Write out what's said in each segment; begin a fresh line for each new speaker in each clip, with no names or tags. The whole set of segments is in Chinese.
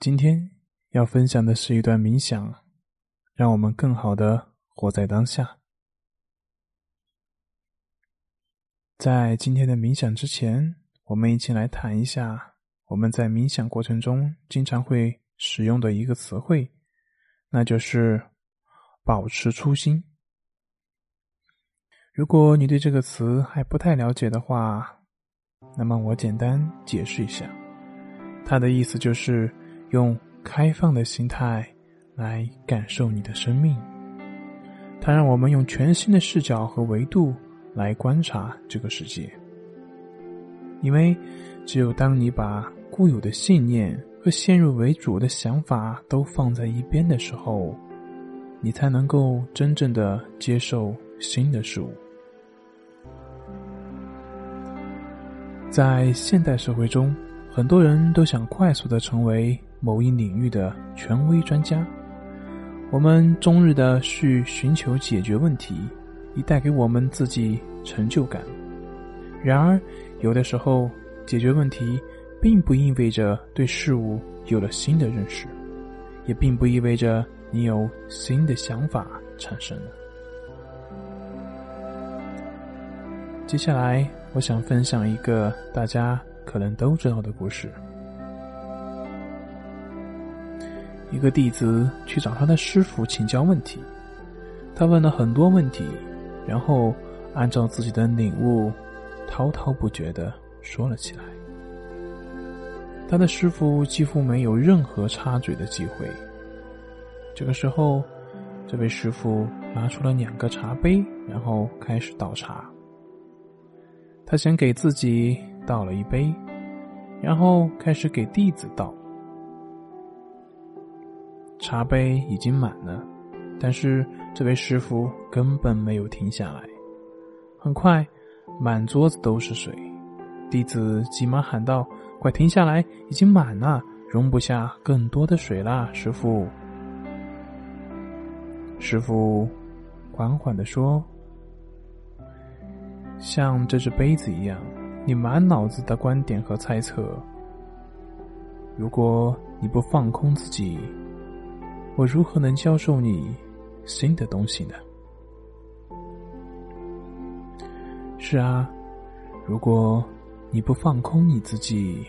今天要分享的是一段冥想，让我们更好的活在当下。在今天的冥想之前，我们一起来谈一下我们在冥想过程中经常会使用的一个词汇，那就是“保持初心”。如果你对这个词还不太了解的话，那么我简单解释一下，它的意思就是。用开放的心态来感受你的生命，它让我们用全新的视角和维度来观察这个世界。因为只有当你把固有的信念和先入为主的想法都放在一边的时候，你才能够真正的接受新的事物。在现代社会中，很多人都想快速的成为。某一领域的权威专家，我们终日的去寻求解决问题，以带给我们自己成就感。然而，有的时候解决问题，并不意味着对事物有了新的认识，也并不意味着你有新的想法产生了。接下来，我想分享一个大家可能都知道的故事。一个弟子去找他的师傅请教问题，他问了很多问题，然后按照自己的领悟，滔滔不绝的说了起来。他的师傅几乎没有任何插嘴的机会。这个时候，这位师傅拿出了两个茶杯，然后开始倒茶。他先给自己倒了一杯，然后开始给弟子倒。茶杯已经满了，但是这位师傅根本没有停下来。很快，满桌子都是水。弟子急忙喊道：“快停下来！已经满了，容不下更多的水啦！”师傅，师傅缓缓的说：“像这只杯子一样，你满脑子的观点和猜测。如果你不放空自己。”我如何能教授你新的东西呢？是啊，如果你不放空你自己，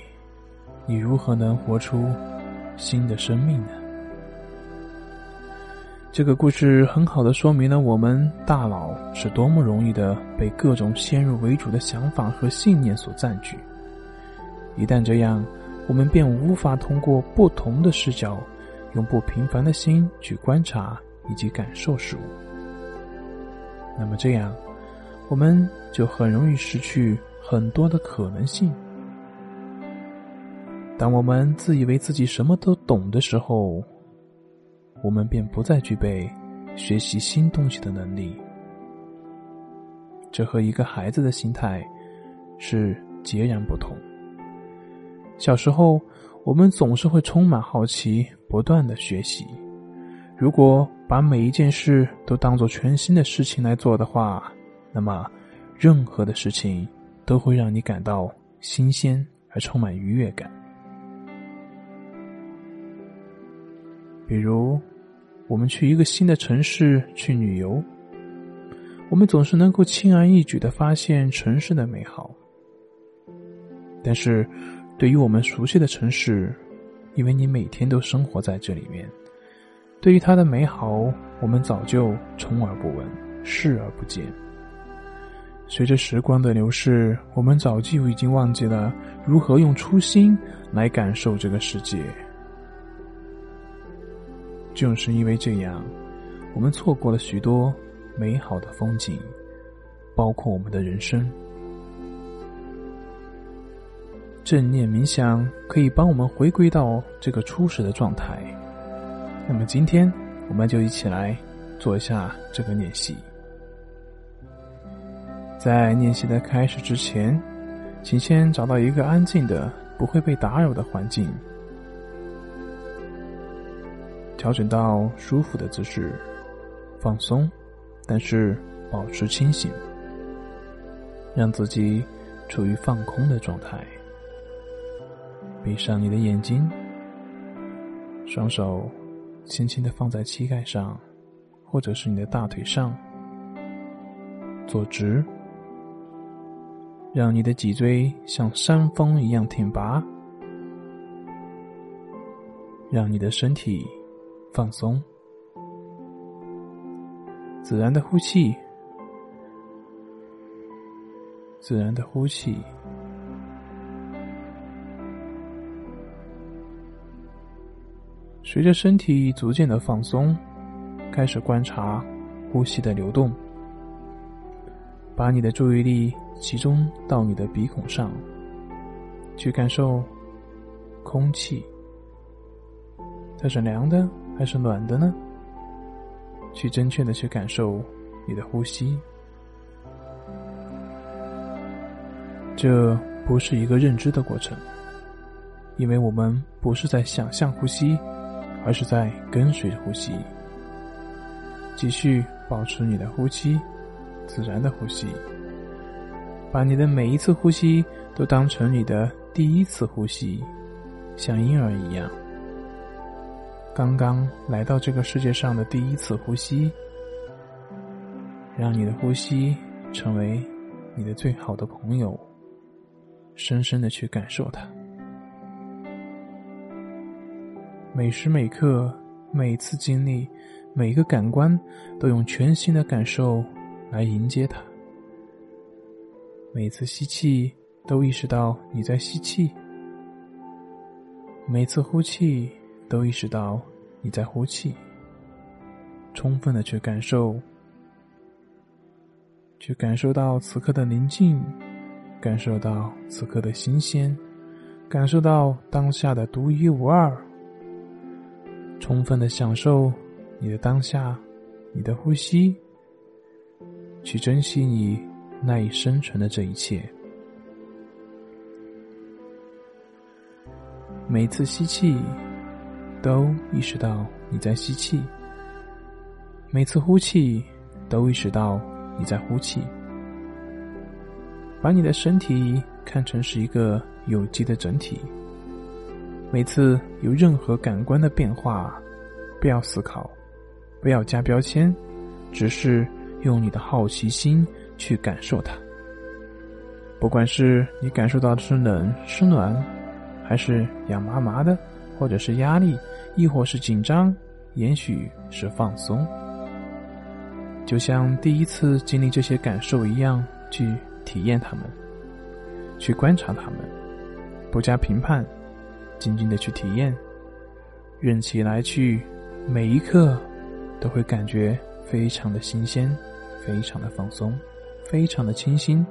你如何能活出新的生命呢？这个故事很好的说明了我们大脑是多么容易的被各种先入为主的想法和信念所占据。一旦这样，我们便无法通过不同的视角。用不平凡的心去观察以及感受事物，那么这样，我们就很容易失去很多的可能性。当我们自以为自己什么都懂的时候，我们便不再具备学习新东西的能力。这和一个孩子的心态是截然不同。小时候，我们总是会充满好奇。不断的学习，如果把每一件事都当做全新的事情来做的话，那么任何的事情都会让你感到新鲜而充满愉悦感。比如，我们去一个新的城市去旅游，我们总是能够轻而易举的发现城市的美好，但是对于我们熟悉的城市，因为你每天都生活在这里面，对于它的美好，我们早就充耳不闻、视而不见。随着时光的流逝，我们早就已经忘记了如何用初心来感受这个世界。正是因为这样，我们错过了许多美好的风景，包括我们的人生。正念冥想可以帮我们回归到这个初始的状态。那么今天我们就一起来做一下这个练习。在练习的开始之前，请先找到一个安静的、不会被打扰的环境，调整到舒服的姿势，放松，但是保持清醒，让自己处于放空的状态。闭上你的眼睛，双手轻轻的放在膝盖上，或者是你的大腿上，坐直，让你的脊椎像山峰一样挺拔，让你的身体放松，自然的呼气。自然的呼气，随着身体逐渐的放松，开始观察呼吸的流动。把你的注意力集中到你的鼻孔上，去感受空气，它是凉的还是暖的呢？去真切的去感受你的呼吸。这不是一个认知的过程，因为我们不是在想象呼吸，而是在跟随呼吸。继续保持你的呼吸，自然的呼吸，把你的每一次呼吸都当成你的第一次呼吸，像婴儿一样，刚刚来到这个世界上的第一次呼吸，让你的呼吸成为你的最好的朋友。深深的去感受它，每时每刻、每次经历、每一个感官，都用全新的感受来迎接它。每次吸气，都意识到你在吸气；每次呼气，都意识到你在呼气。充分的去感受，去感受到此刻的宁静。感受到此刻的新鲜，感受到当下的独一无二，充分的享受你的当下，你的呼吸，去珍惜你赖以生存的这一切。每次吸气，都意识到你在吸气；每次呼气，都意识到你在呼气。把你的身体看成是一个有机的整体。每次有任何感官的变化，不要思考，不要加标签，只是用你的好奇心去感受它。不管是你感受到的是冷是暖，还是痒麻麻的，或者是压力，亦或是紧张，也许是放松，就像第一次经历这些感受一样去。体验它们，去观察它们，不加评判，静静的去体验，任其来去，每一刻都会感觉非常的新鲜，非常的放松，非常的清新。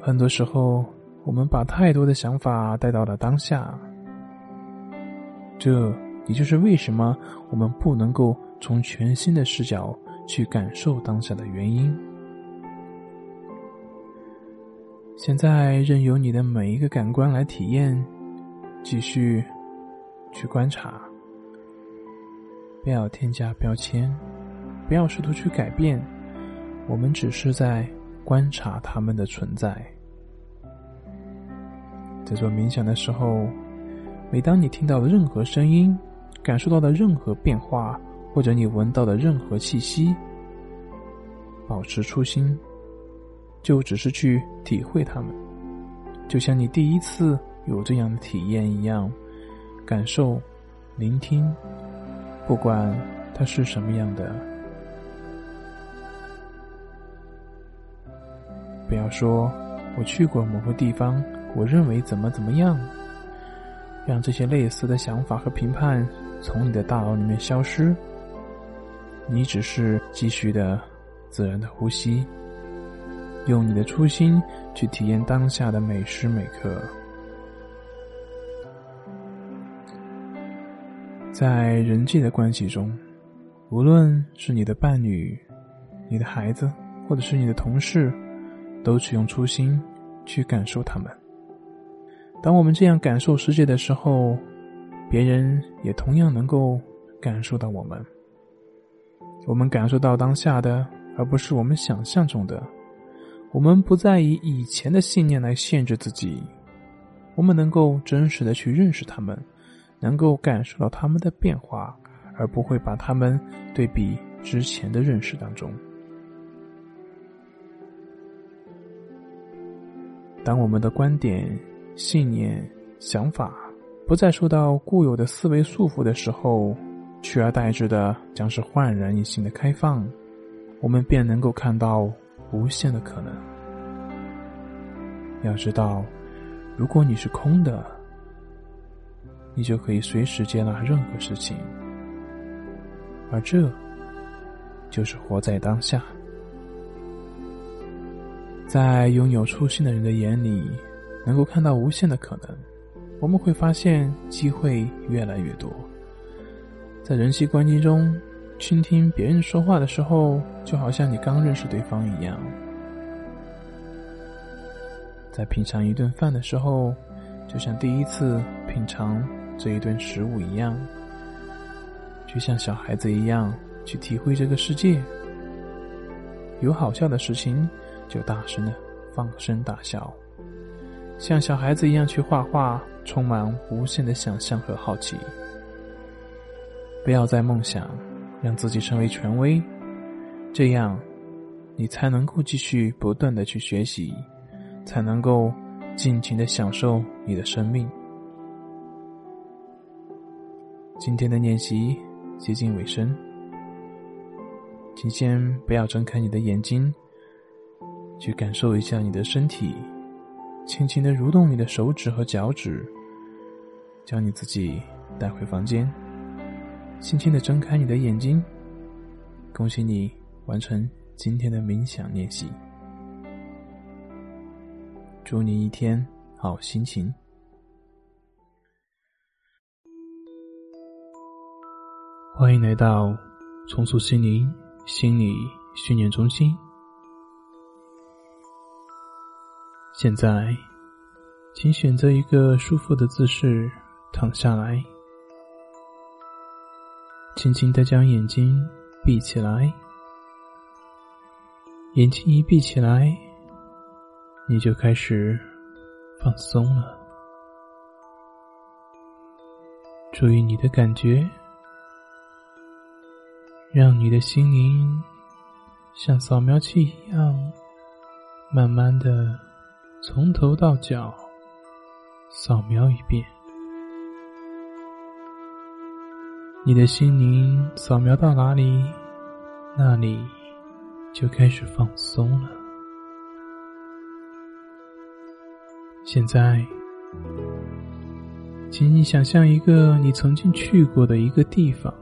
很多时候，我们把太多的想法带到了当下，这也就是为什么我们不能够从全新的视角。去感受当下的原因。现在任由你的每一个感官来体验，继续去观察，不要添加标签，不要试图去改变，我们只是在观察他们的存在。在做冥想的时候，每当你听到的任何声音，感受到的任何变化。或者你闻到的任何气息，保持初心，就只是去体会它们，就像你第一次有这样的体验一样，感受、聆听，不管它是什么样的。不要说我去过某个地方，我认为怎么怎么样，让这些类似的想法和评判从你的大脑里面消失。你只是继续的自然的呼吸，用你的初心去体验当下的每时每刻。在人际的关系中，无论是你的伴侣、你的孩子，或者是你的同事，都只用初心去感受他们。当我们这样感受世界的时候，别人也同样能够感受到我们。我们感受到当下的，而不是我们想象中的。我们不再以以前的信念来限制自己，我们能够真实的去认识他们，能够感受到他们的变化，而不会把他们对比之前的认识当中。当我们的观点、信念、想法不再受到固有的思维束缚的时候，取而代之的将是焕然一新的开放，我们便能够看到无限的可能。要知道，如果你是空的，你就可以随时接纳任何事情，而这就是活在当下。在拥有初心的人的眼里，能够看到无限的可能。我们会发现机会越来越多。在人际关系中，倾听别人说话的时候，就好像你刚认识对方一样；在品尝一顿饭的时候，就像第一次品尝这一顿食物一样；就像小孩子一样去体会这个世界。有好笑的事情。就大声的放声大笑，像小孩子一样去画画，充满无限的想象和好奇。不要再梦想让自己成为权威，这样你才能够继续不断的去学习，才能够尽情的享受你的生命。今天的练习接近尾声，请先不要睁开你的眼睛。去感受一下你的身体，轻轻的蠕动你的手指和脚趾，将你自己带回房间，轻轻的睁开你的眼睛。恭喜你完成今天的冥想练习，祝你一天好心情。欢迎来到重塑心灵心理训练中心。现在，请选择一个舒服的姿势躺下来，轻轻的将眼睛闭起来。眼睛一闭起来，你就开始放松了。注意你的感觉，让你的心灵像扫描器一样，慢慢的。从头到脚扫描一遍，你的心灵扫描到哪里，那里就开始放松了。现在，请你想象一个你曾经去过的一个地方，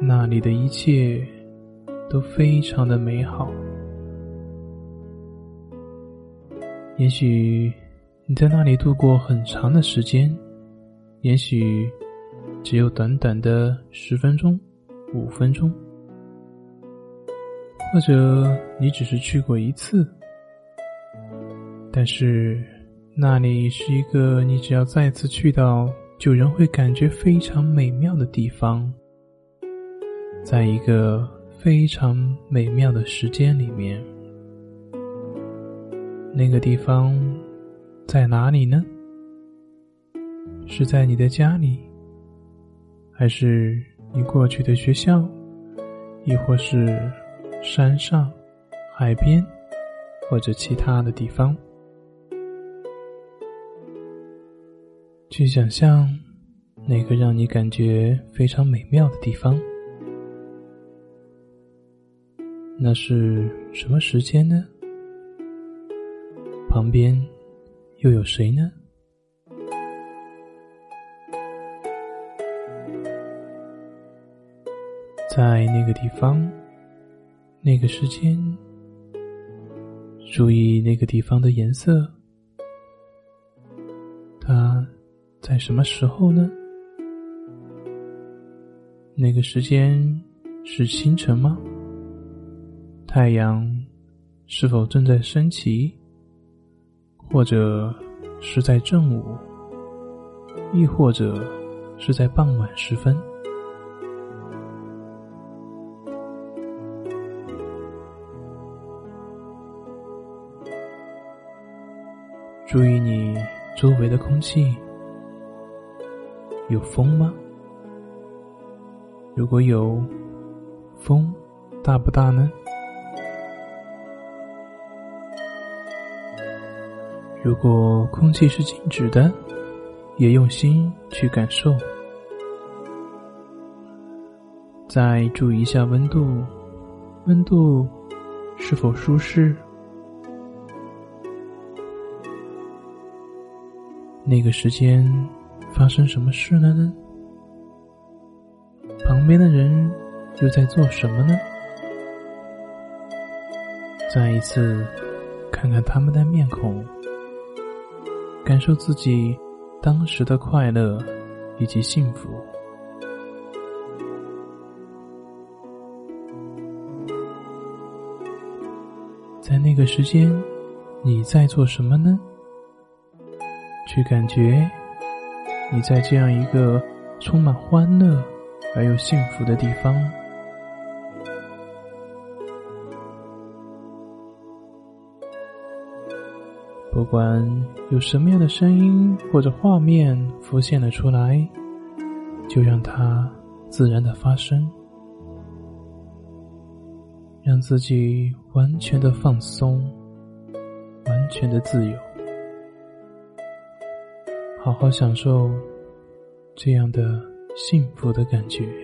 那里的一切都非常的美好。也许你在那里度过很长的时间，也许只有短短的十分钟、五分钟，或者你只是去过一次。但是那里是一个你只要再次去到，就仍会感觉非常美妙的地方，在一个非常美妙的时间里面。那个地方在哪里呢？是在你的家里，还是你过去的学校，亦或是山上、海边，或者其他的地方？去想象那个让你感觉非常美妙的地方。那是什么时间呢？旁边又有谁呢？在那个地方，那个时间，注意那个地方的颜色。它在什么时候呢？那个时间是清晨吗？太阳是否正在升起？或者是在正午，亦或者是在傍晚时分。注意你周围的空气有风吗？如果有，风大不大呢？如果空气是静止的，也用心去感受。再注意一下温度，温度是否舒适？那个时间发生什么事了呢？旁边的人又在做什么呢？再一次看看他们的面孔。感受自己当时的快乐以及幸福，在那个时间，你在做什么呢？去感觉你在这样一个充满欢乐而又幸福的地方。不管有什么样的声音或者画面浮现了出来，就让它自然的发生，让自己完全的放松，完全的自由，好好享受这样的幸福的感觉。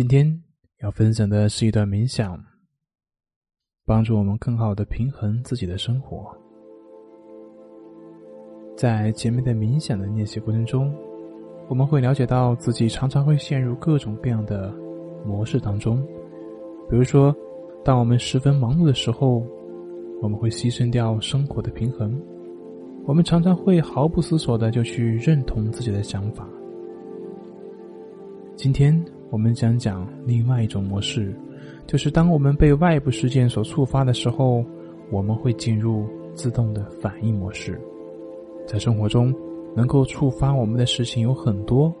今天要分享的是一段冥想，帮助我们更好的平衡自己的生活。在前面的冥想的练习过程中，我们会了解到自己常常会陷入各种各样的模式当中，比如说，当我们十分忙碌的时候，我们会牺牲掉生活的平衡。我们常常会毫不思索的就去认同自己的想法。今天我们讲讲另外一种模式，就是当我们被外部事件所触发的时候，我们会进入自动的反应模式。在生活中，能够触发我们的事情有很多，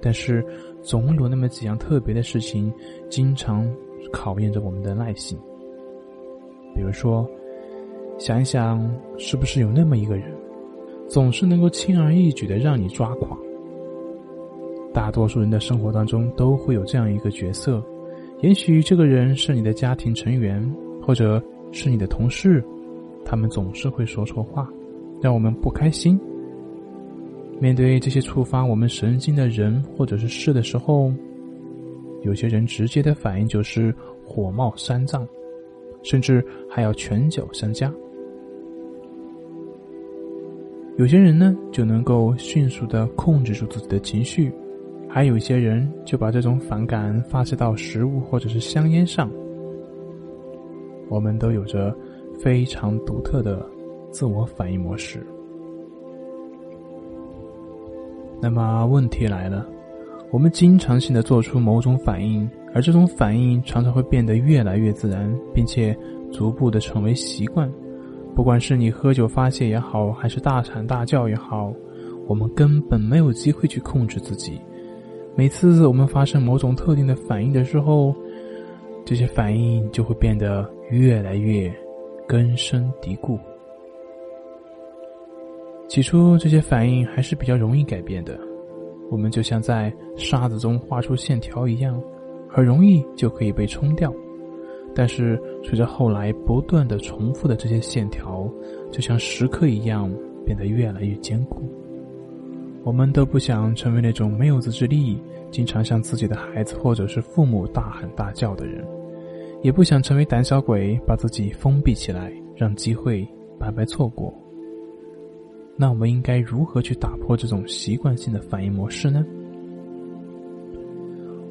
但是总有那么几样特别的事情，经常考验着我们的耐心。比如说。想一想，是不是有那么一个人，总是能够轻而易举的让你抓狂？大多数人的生活当中都会有这样一个角色，也许这个人是你的家庭成员，或者是你的同事，他们总是会说错话，让我们不开心。面对这些触发我们神经的人或者是事的时候，有些人直接的反应就是火冒三丈，甚至还要拳脚相加。有些人呢，就能够迅速的控制住自己的情绪，还有一些人就把这种反感发泄到食物或者是香烟上。我们都有着非常独特的自我反应模式。那么问题来了，我们经常性的做出某种反应，而这种反应常常会变得越来越自然，并且逐步的成为习惯。不管是你喝酒发泄也好，还是大喊大叫也好，我们根本没有机会去控制自己。每次我们发生某种特定的反应的时候，这些反应就会变得越来越根深蒂固。起初，这些反应还是比较容易改变的，我们就像在沙子中画出线条一样，很容易就可以被冲掉。但是，随着后来不断的重复的这些线条，就像石刻一样，变得越来越坚固。我们都不想成为那种没有自制力、经常向自己的孩子或者是父母大喊大叫的人，也不想成为胆小鬼，把自己封闭起来，让机会白白错过。那我们应该如何去打破这种习惯性的反应模式呢？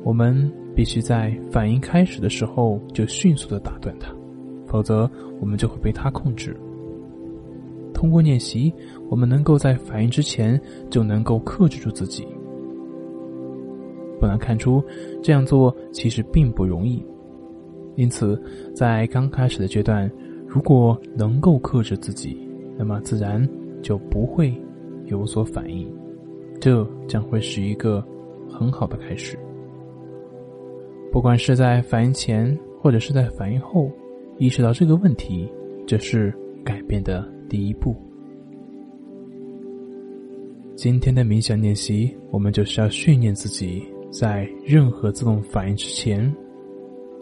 我们。必须在反应开始的时候就迅速的打断它，否则我们就会被它控制。通过练习，我们能够在反应之前就能够克制住自己。不难看出，这样做其实并不容易。因此，在刚开始的阶段，如果能够克制自己，那么自然就不会有所反应。这将会是一个很好的开始。不管是在反应前，或者是在反应后，意识到这个问题，这是改变的第一步。今天的冥想练习，我们就是要训练自己，在任何自动反应之前，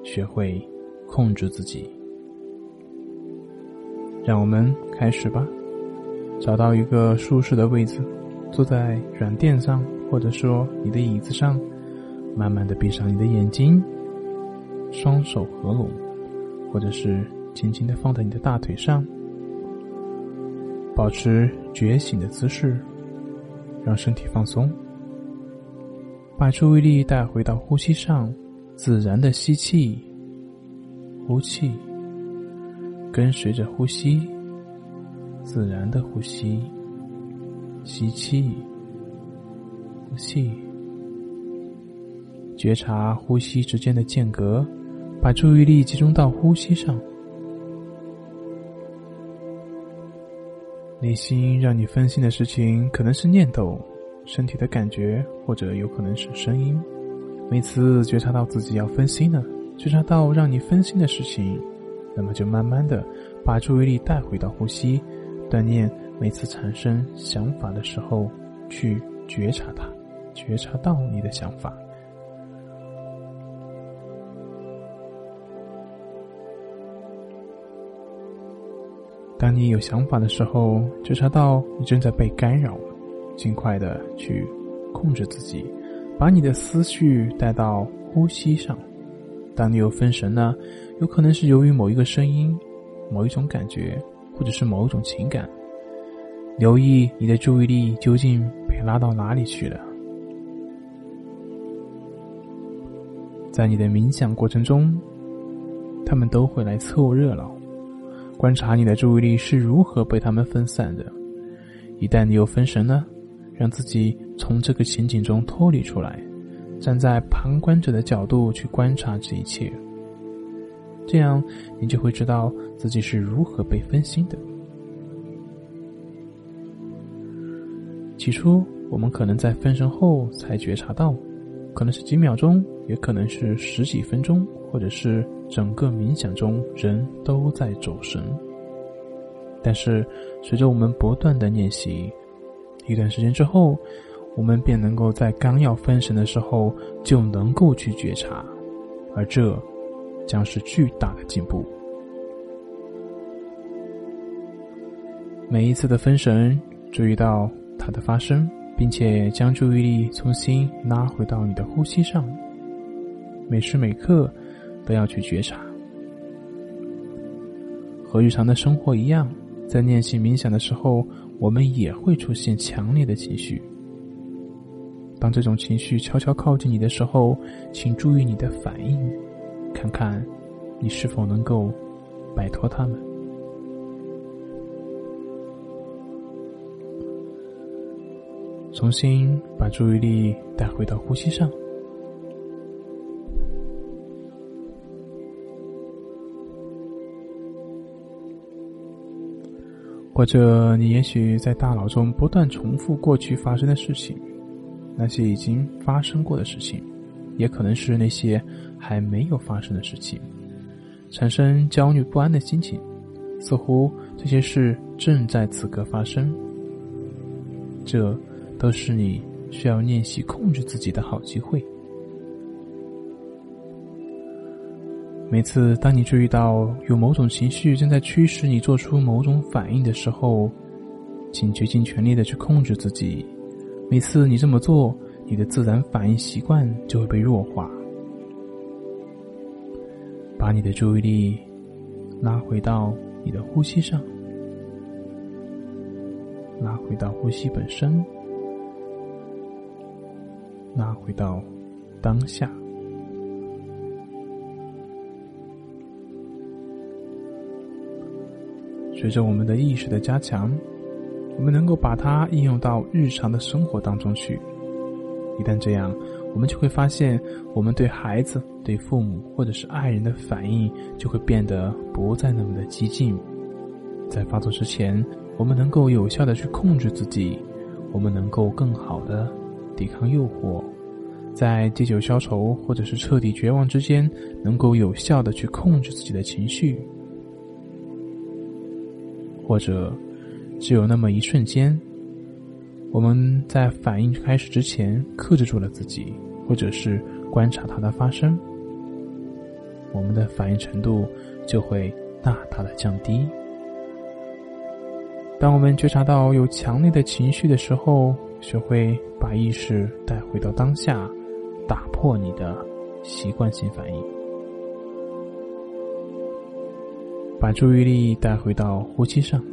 学会控制自己。让我们开始吧。找到一个舒适的位置，坐在软垫上，或者说你的椅子上。慢慢的闭上你的眼睛，双手合拢，或者是轻轻的放在你的大腿上，保持觉醒的姿势，让身体放松，把注意力带回到呼吸上，自然的吸气，呼气，跟随着呼吸，自然的呼吸，吸气，呼气。觉察呼吸之间的间隔，把注意力集中到呼吸上。内心让你分心的事情，可能是念头、身体的感觉，或者有可能是声音。每次觉察到自己要分心了，觉察到让你分心的事情，那么就慢慢的把注意力带回到呼吸，锻炼每次产生想法的时候去觉察它，觉察到你的想法。当你有想法的时候，觉察到你正在被干扰，尽快的去控制自己，把你的思绪带到呼吸上。当你有分神呢，有可能是由于某一个声音、某一种感觉，或者是某一种情感。留意你的注意力究竟被拉到哪里去了。在你的冥想过程中，他们都会来凑热闹，观察你的注意力是如何被他们分散的。一旦你有分神呢，让自己从这个情景中脱离出来，站在旁观者的角度去观察这一切，这样你就会知道自己是如何被分心的。起初，我们可能在分神后才觉察到，可能是几秒钟，也可能是十几分钟，或者是整个冥想中人都在走神。但是，随着我们不断的练习，一段时间之后，我们便能够在刚要分神的时候就能够去觉察，而这将是巨大的进步。每一次的分神，注意到。它的发生，并且将注意力重新拉回到你的呼吸上，每时每刻都要去觉察。和日常的生活一样，在练习冥想的时候，我们也会出现强烈的情绪。当这种情绪悄悄靠近你的时候，请注意你的反应，看看你是否能够摆脱他们。重新把注意力带回到呼吸上，或者你也许在大脑中不断重复过去发生的事情，那些已经发生过的事情，也可能是那些还没有发生的事情，产生焦虑不安的心情，似乎这些事正在此刻发生。这。都是你需要练习控制自己的好机会。每次当你注意到有某种情绪正在驱使你做出某种反应的时候，请竭尽全力的去控制自己。每次你这么做，你的自然反应习惯就会被弱化。把你的注意力拉回到你的呼吸上，拉回到呼吸本身。拉回到当下。随着我们的意识的加强，我们能够把它应用到日常的生活当中去。一旦这样，我们就会发现，我们对孩子、对父母或者是爱人的反应就会变得不再那么的激进。在发作之前，我们能够有效的去控制自己，我们能够更好的。抵抗诱惑，在借酒消愁或者是彻底绝望之间，能够有效的去控制自己的情绪，或者只有那么一瞬间，我们在反应开始之前克制住了自己，或者是观察它的发生，我们的反应程度就会大大的降低。当我们觉察到有强烈的情绪的时候，学会把意识带回到当下，打破你的习惯性反应，把注意力带回到呼吸上。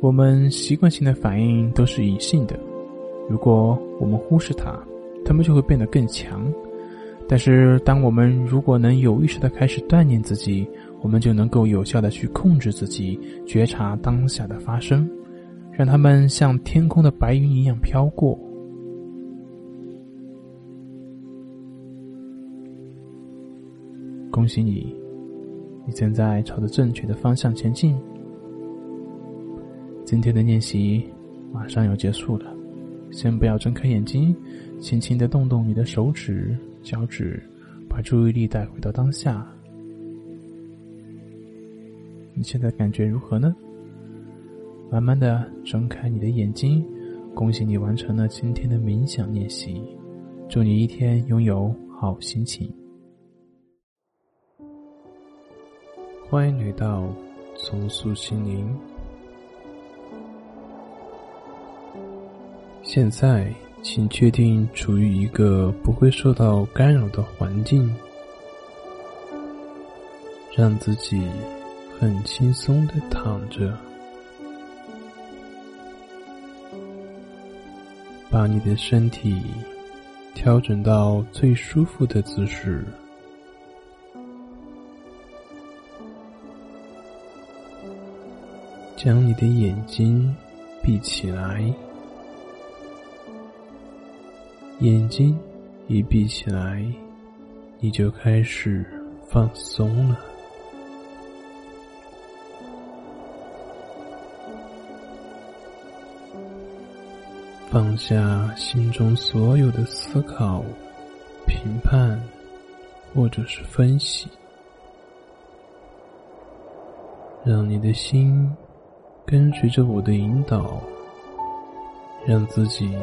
我们习惯性的反应都是隐性的，如果我们忽视它，它们就会变得更强。但是，当我们如果能有意识的开始锻炼自己，我们就能够有效的去控制自己，觉察当下的发生，让他们像天空的白云一样飘过。恭喜你，你正在朝着正确的方向前进。今天的练习马上要结束了，先不要睁开眼睛，轻轻的动动你的手指、脚趾，把注意力带回到当下。你现在感觉如何呢？慢慢的睁开你的眼睛，恭喜你完成了今天的冥想练习，祝你一天拥有好心情。欢迎来到重塑心灵，现在，请确定处于一个不会受到干扰的环境，让自己很轻松的躺着，把你的身体调整到最舒服的姿势，将你的眼睛闭起来。眼睛一闭起来，你就开始放松了，放下心中所有的思考、评判或者是分析，让你的心跟随着我的引导，让自己。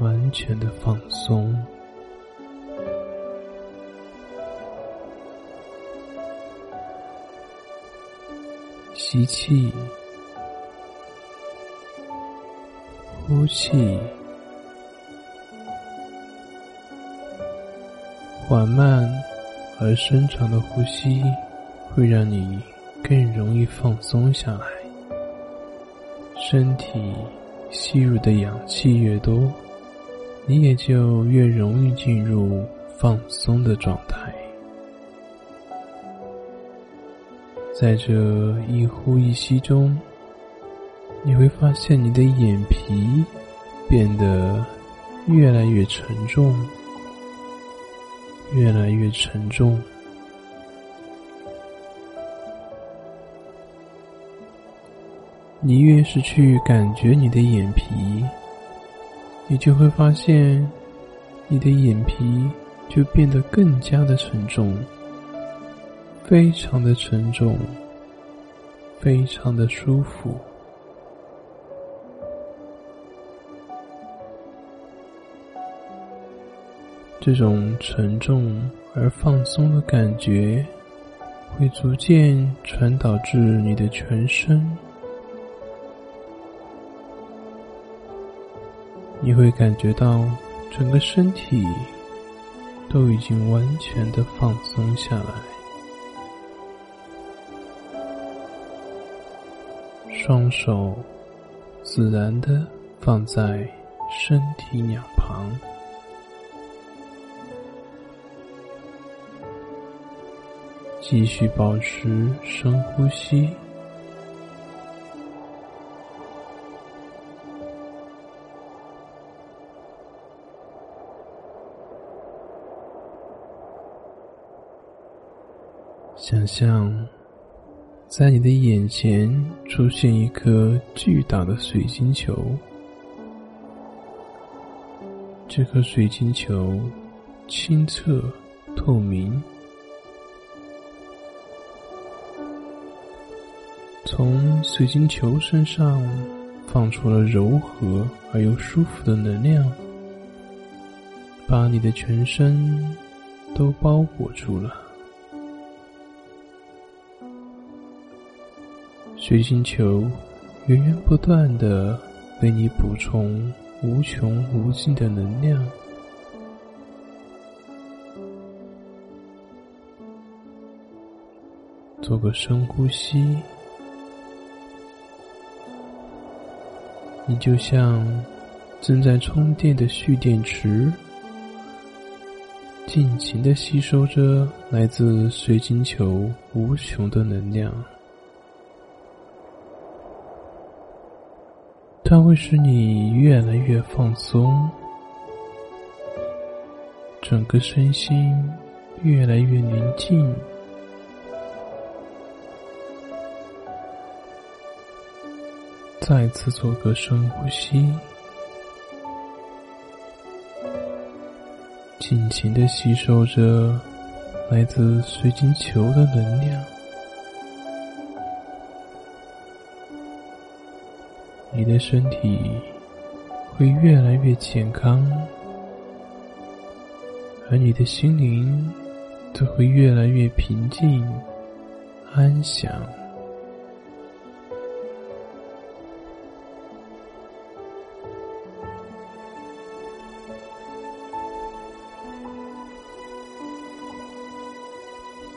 完全的放松，吸气，呼气，缓慢而深长的呼吸会让你更容易放松下来，身体吸入的氧气越多。你也就越容易进入放松的状态，在这一呼一吸中，你会发现你的眼皮变得越来越沉重，越来越沉重。你越是去感觉你的眼皮。你就会发现，你的眼皮就变得更加的沉重，非常的沉重，非常的舒服。这种沉重而放松的感觉，会逐渐传导至你的全身。你会感觉到整个身体都已经完全的放松下来，双手自然的放在身体两旁，继续保持深呼吸。想象，在你的眼前出现一颗巨大的水晶球。这颗水晶球清澈透明，从水晶球身上放出了柔和而又舒服的能量，把你的全身都包裹住了。水晶球源源不断的为你补充无穷无尽的能量。做个深呼吸，你就像正在充电的蓄电池，尽情的吸收着来自水晶球无穷的能量。它会使你越来越放松，整个身心越来越宁静。再次做个深呼吸，尽情的吸收着来自水晶球的能量。你的身体会越来越健康而你的心灵则会越来越平静安详。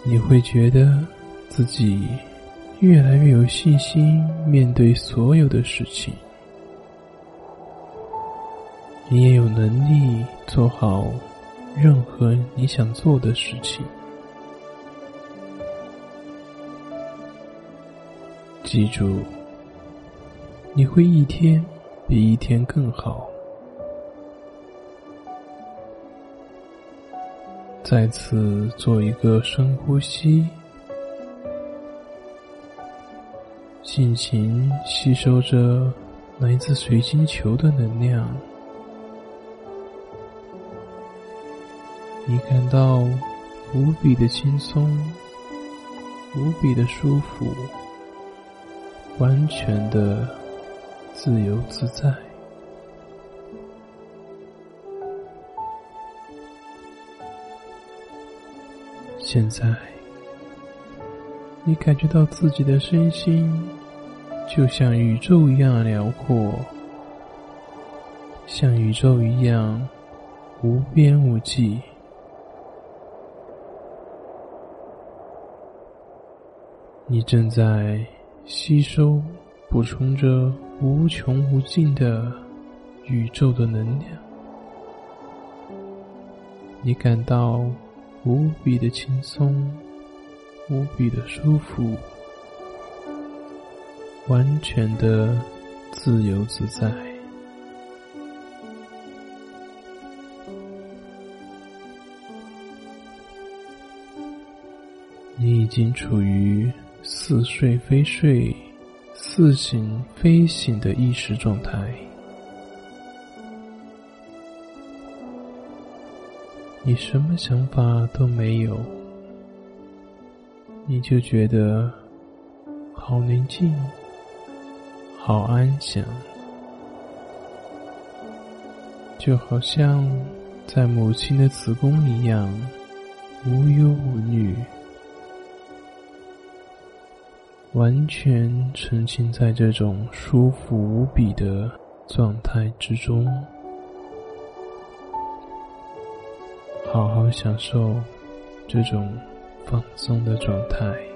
你会觉得自己越来越有信心面对所有的事情，你也有能力做好任何你想做的事情。记住，你会一天比一天更好。再次做一个深呼吸，尽情吸收着来自水晶球的能量。你感到无比的轻松，无比的舒服。完全的自由自在。现在，你感觉到自己的身心就像宇宙一样辽阔，像宇宙一样无边无际。你正在。吸收、补充着无穷无尽的宇宙的能量，你感到无比的轻松，无比的舒服，完全的自由自在。你已经处于。似睡非睡，似醒非醒的意识状态，你什么想法都没有，你就觉得好宁静，好安详，就好像在母亲的子宫一样无忧无虑。完全沉浸在这种舒服无比的状态之中，好好享受这种放松的状态。